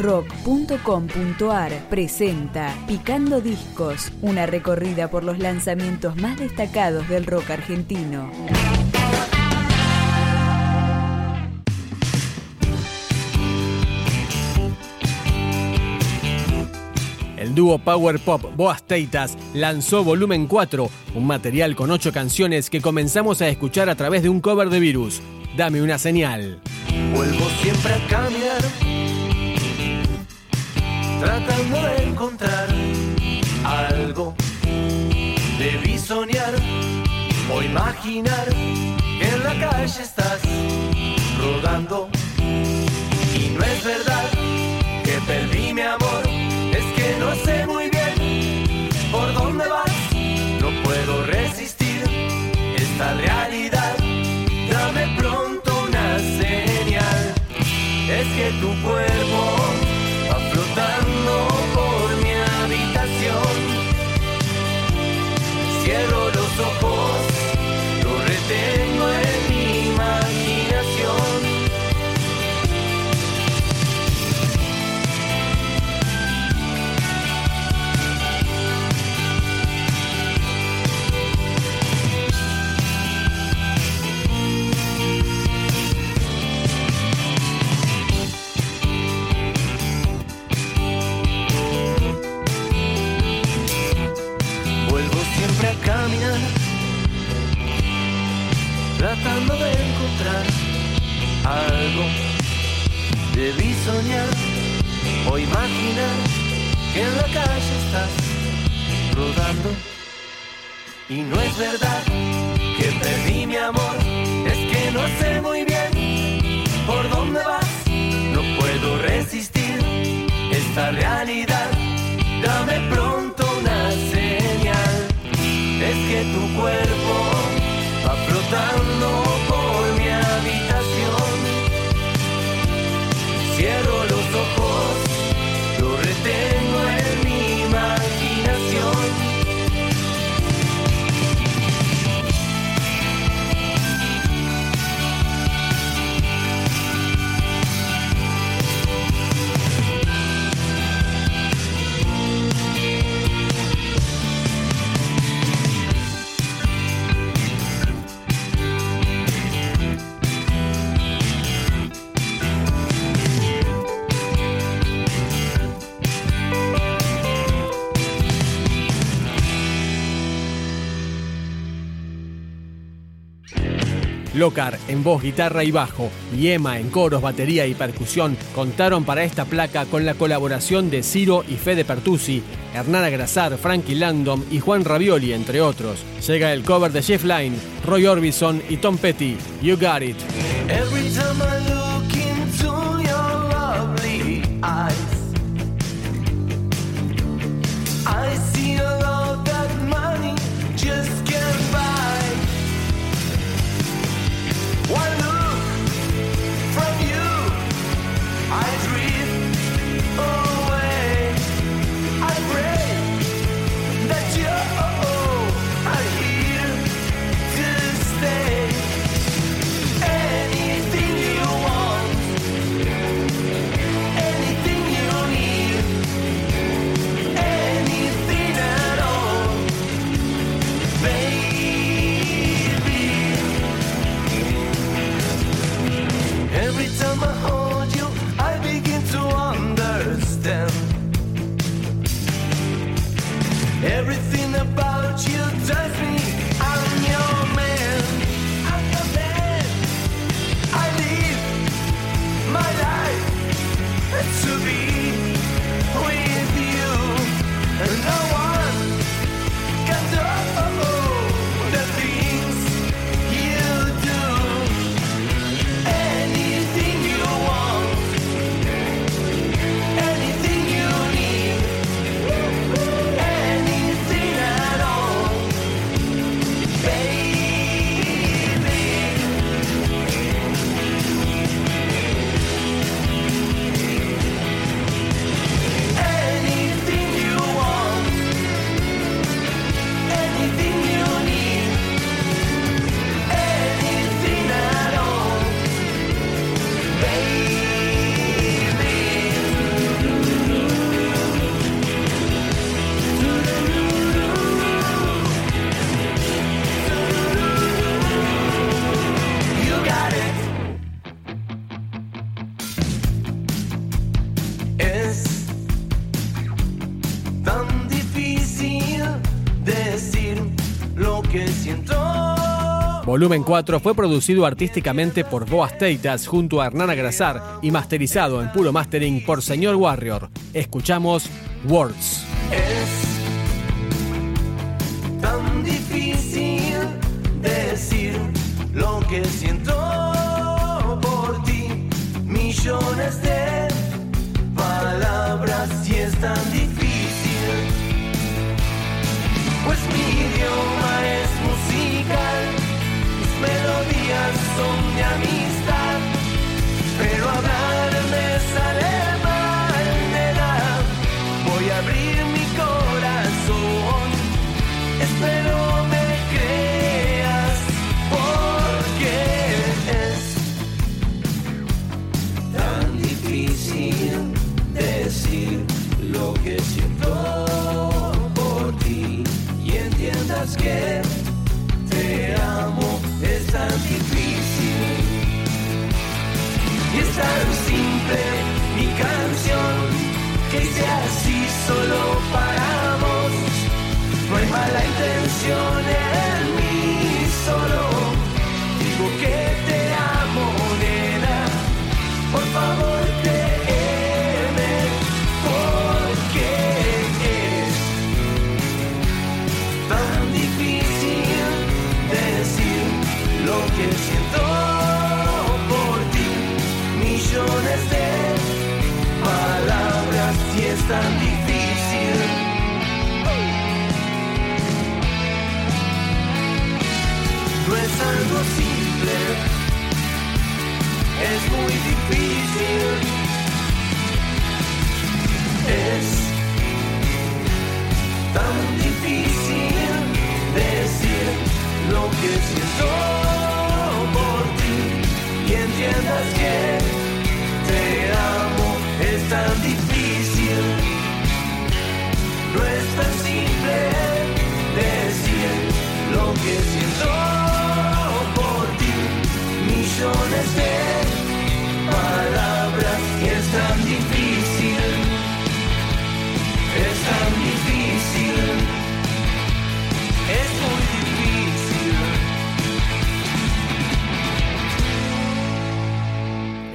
rock.com.ar presenta Picando Discos, una recorrida por los lanzamientos más destacados del rock argentino. El dúo Power Pop Boas Teitas lanzó Volumen 4, un material con ocho canciones que comenzamos a escuchar a través de un cover de Virus. Dame una señal. Vuelvo siempre a caminar, tratando de encontrar algo. Debí soñar o imaginar que en la calle estás rodando. Y no es verdad que perdí mi amor, es que no sé muy bien por dónde vas. No puedo resistir esta realidad. Dame pronto una señal. Es que tu cuerpo Debí soñar o imaginar que en la calle estás rodando. Y no es verdad que perdí mi amor, es que no sé muy bien por dónde vas. No puedo resistir esta realidad. Dame pronto una señal. Es que tu cuerpo va flotando Locar en voz, guitarra y bajo y Emma en coros, batería y percusión contaron para esta placa con la colaboración de Ciro y Fede Pertusi, Hernán Agrasar, Frankie Landom y Juan Ravioli, entre otros. Llega el cover de Jeff Lynne, Roy Orbison y Tom Petty, You Got It. Volumen 4 fue producido artísticamente por Boas Teitas junto a Hernán Agrasar y masterizado en puro mastering por Señor Warrior. Escuchamos Words. Es tan difícil decir lo que siento por ti. Millones de palabras y es tan difícil. Pues mi idioma Miami. Tan simple tan difícil. No es algo simple, es muy difícil. Es tan difícil decir lo que siento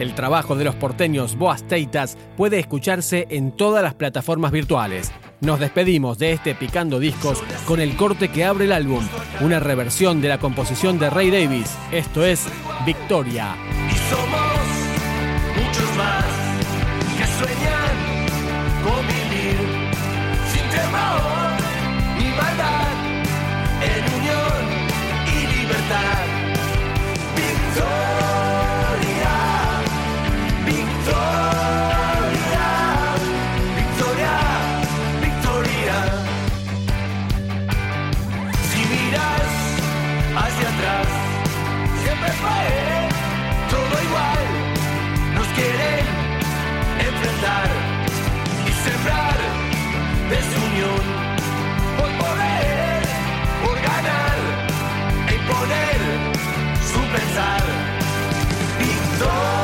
El trabajo de los porteños Boas Teitas puede escucharse en todas las plataformas virtuales. Nos despedimos de este Picando Discos con el corte que abre el álbum, una reversión de la composición de Ray Davis. Esto es Victoria. Y somos muchos más que sueñan y sembrar desunión por poder, por ganar imponer su pensar. Victoria,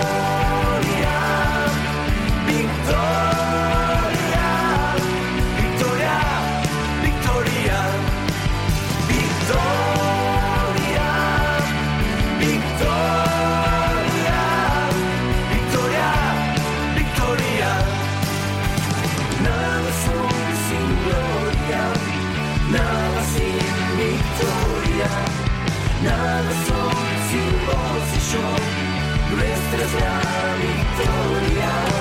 Siłą z sił, brystrys nami, la victoria.